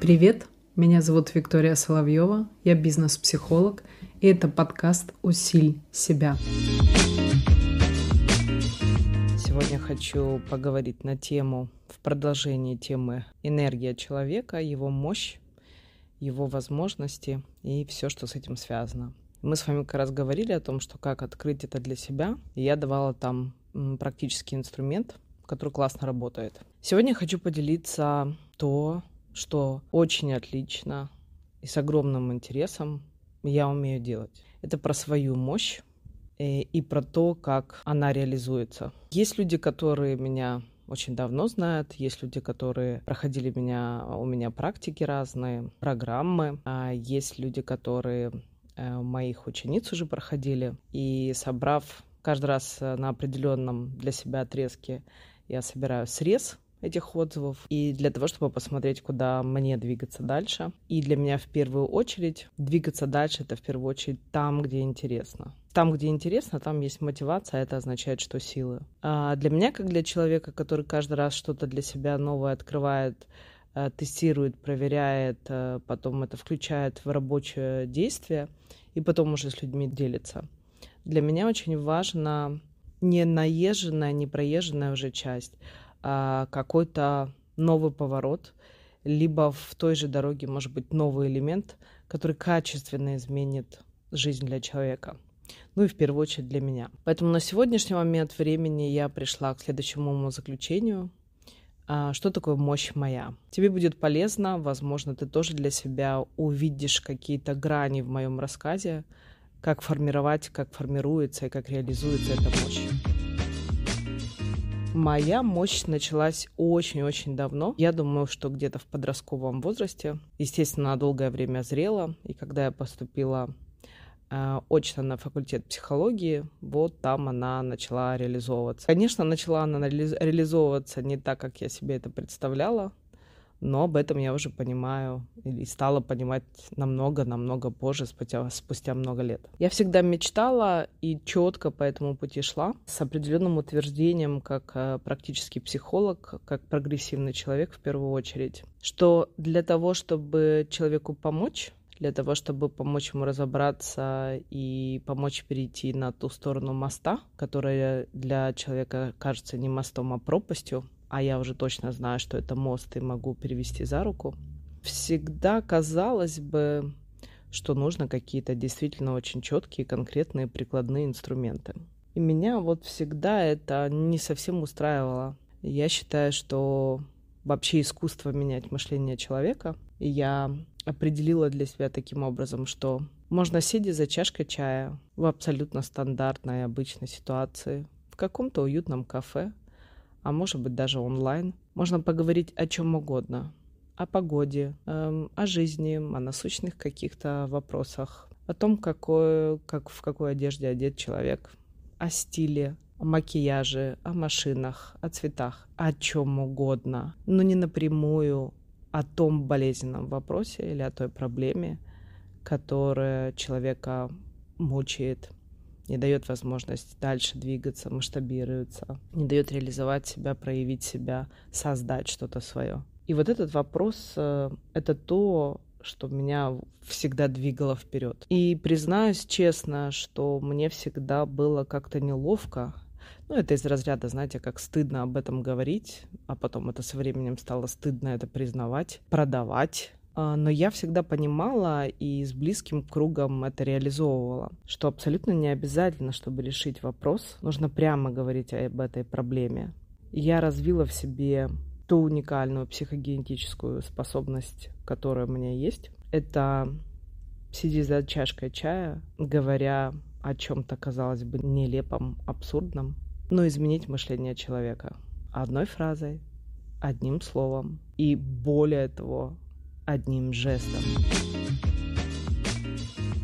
Привет, меня зовут Виктория Соловьева, я бизнес-психолог, и это подкаст «Усиль себя». Сегодня хочу поговорить на тему, в продолжении темы энергия человека, его мощь, его возможности и все, что с этим связано. Мы с вами как раз говорили о том, что как открыть это для себя. И я давала там практический инструмент, который классно работает. Сегодня хочу поделиться то, что очень отлично и с огромным интересом я умею делать. Это про свою мощь и, и про то, как она реализуется. Есть люди, которые меня очень давно знают. Есть люди, которые проходили меня, у меня практики разные, программы. А есть люди, которые э, моих учениц уже проходили. И собрав каждый раз на определенном для себя отрезке, я собираю срез этих отзывов, и для того, чтобы посмотреть, куда мне двигаться дальше. И для меня в первую очередь двигаться дальше это в первую очередь там, где интересно. Там, где интересно, там есть мотивация, а это означает, что силы. А для меня, как для человека, который каждый раз что-то для себя новое открывает, э, тестирует, проверяет, э, потом это включает в рабочее действие, и потом уже с людьми делится. Для меня очень важно не наезженная, не проезженная уже часть, а, какой-то новый поворот, либо в той же дороге может быть новый элемент, который качественно изменит жизнь для человека. Ну и в первую очередь для меня. Поэтому на сегодняшний момент времени я пришла к следующему заключению. А, что такое мощь моя? Тебе будет полезно, возможно, ты тоже для себя увидишь какие-то грани в моем рассказе, как формировать, как формируется и как реализуется эта мощь. Моя мощь началась очень-очень давно. Я думаю, что где-то в подростковом возрасте. Естественно, долгое время зрела. И когда я поступила э, очно на факультет психологии, вот там она начала реализовываться. Конечно, начала она реализовываться не так, как я себе это представляла но об этом я уже понимаю и стала понимать намного-намного позже, спустя, спустя много лет. Я всегда мечтала и четко по этому пути шла с определенным утверждением как э, практический психолог, как прогрессивный человек в первую очередь, что для того, чтобы человеку помочь, для того, чтобы помочь ему разобраться и помочь перейти на ту сторону моста, которая для человека кажется не мостом, а пропастью, а я уже точно знаю, что это мост и могу перевести за руку, всегда казалось бы, что нужно какие-то действительно очень четкие, конкретные прикладные инструменты. И меня вот всегда это не совсем устраивало. Я считаю, что вообще искусство менять мышление человека. И я определила для себя таким образом, что можно сидя за чашкой чая в абсолютно стандартной обычной ситуации, в каком-то уютном кафе, а может быть даже онлайн. Можно поговорить о чем угодно. О погоде, эм, о жизни, о насущных каких-то вопросах, о том, какой, как, в какой одежде одет человек, о стиле, о макияже, о машинах, о цветах, о чем угодно, но не напрямую о том болезненном вопросе или о той проблеме, которая человека мучает, не дает возможность дальше двигаться, масштабируется, не дает реализовать себя, проявить себя, создать что-то свое. И вот этот вопрос э, — это то, что меня всегда двигало вперед. И признаюсь честно, что мне всегда было как-то неловко. Ну, это из разряда, знаете, как стыдно об этом говорить, а потом это со временем стало стыдно это признавать, продавать но я всегда понимала и с близким кругом это реализовывала, что абсолютно не обязательно, чтобы решить вопрос, нужно прямо говорить об этой проблеме. Я развила в себе ту уникальную психогенетическую способность, которая у меня есть. Это сидя за чашкой чая, говоря о чем-то, казалось бы, нелепом, абсурдном, но изменить мышление человека одной фразой, одним словом и более того, одним жестом.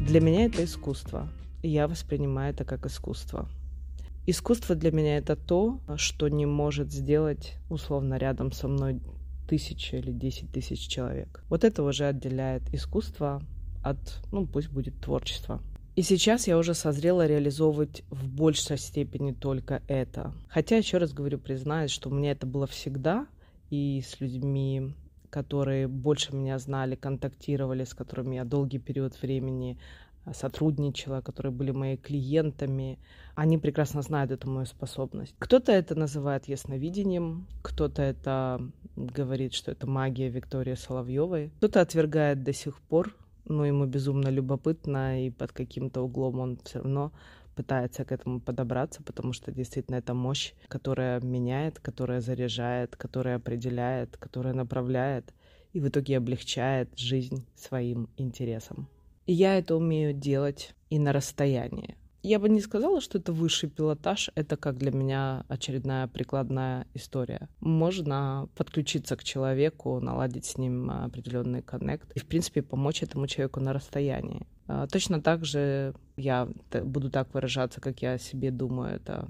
Для меня это искусство. Я воспринимаю это как искусство. Искусство для меня это то, что не может сделать условно рядом со мной тысяча или десять тысяч человек. Вот это уже отделяет искусство от, ну пусть будет творчество. И сейчас я уже созрела реализовывать в большей степени только это. Хотя, еще раз говорю, признаюсь, что у меня это было всегда, и с людьми, которые больше меня знали, контактировали, с которыми я долгий период времени а, сотрудничала, которые были моими клиентами, они прекрасно знают эту мою способность. Кто-то это называет ясновидением, кто-то это говорит, что это магия Виктории Соловьевой, кто-то отвергает до сих пор но ему безумно любопытно, и под каким-то углом он все равно пытается к этому подобраться, потому что действительно это мощь, которая меняет, которая заряжает, которая определяет, которая направляет и в итоге облегчает жизнь своим интересам. И я это умею делать и на расстоянии. Я бы не сказала, что это высший пилотаж, это как для меня очередная прикладная история. Можно подключиться к человеку, наладить с ним определенный коннект и, в принципе, помочь этому человеку на расстоянии. А, точно так же я буду так выражаться, как я себе думаю, это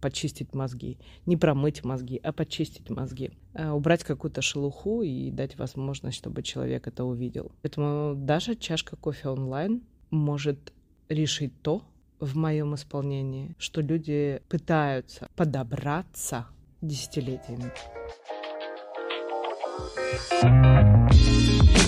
почистить мозги. Не промыть мозги, а почистить мозги. А, убрать какую-то шелуху и дать возможность, чтобы человек это увидел. Поэтому даже чашка кофе онлайн может решить то, в моем исполнении, что люди пытаются подобраться десятилетиями. thank you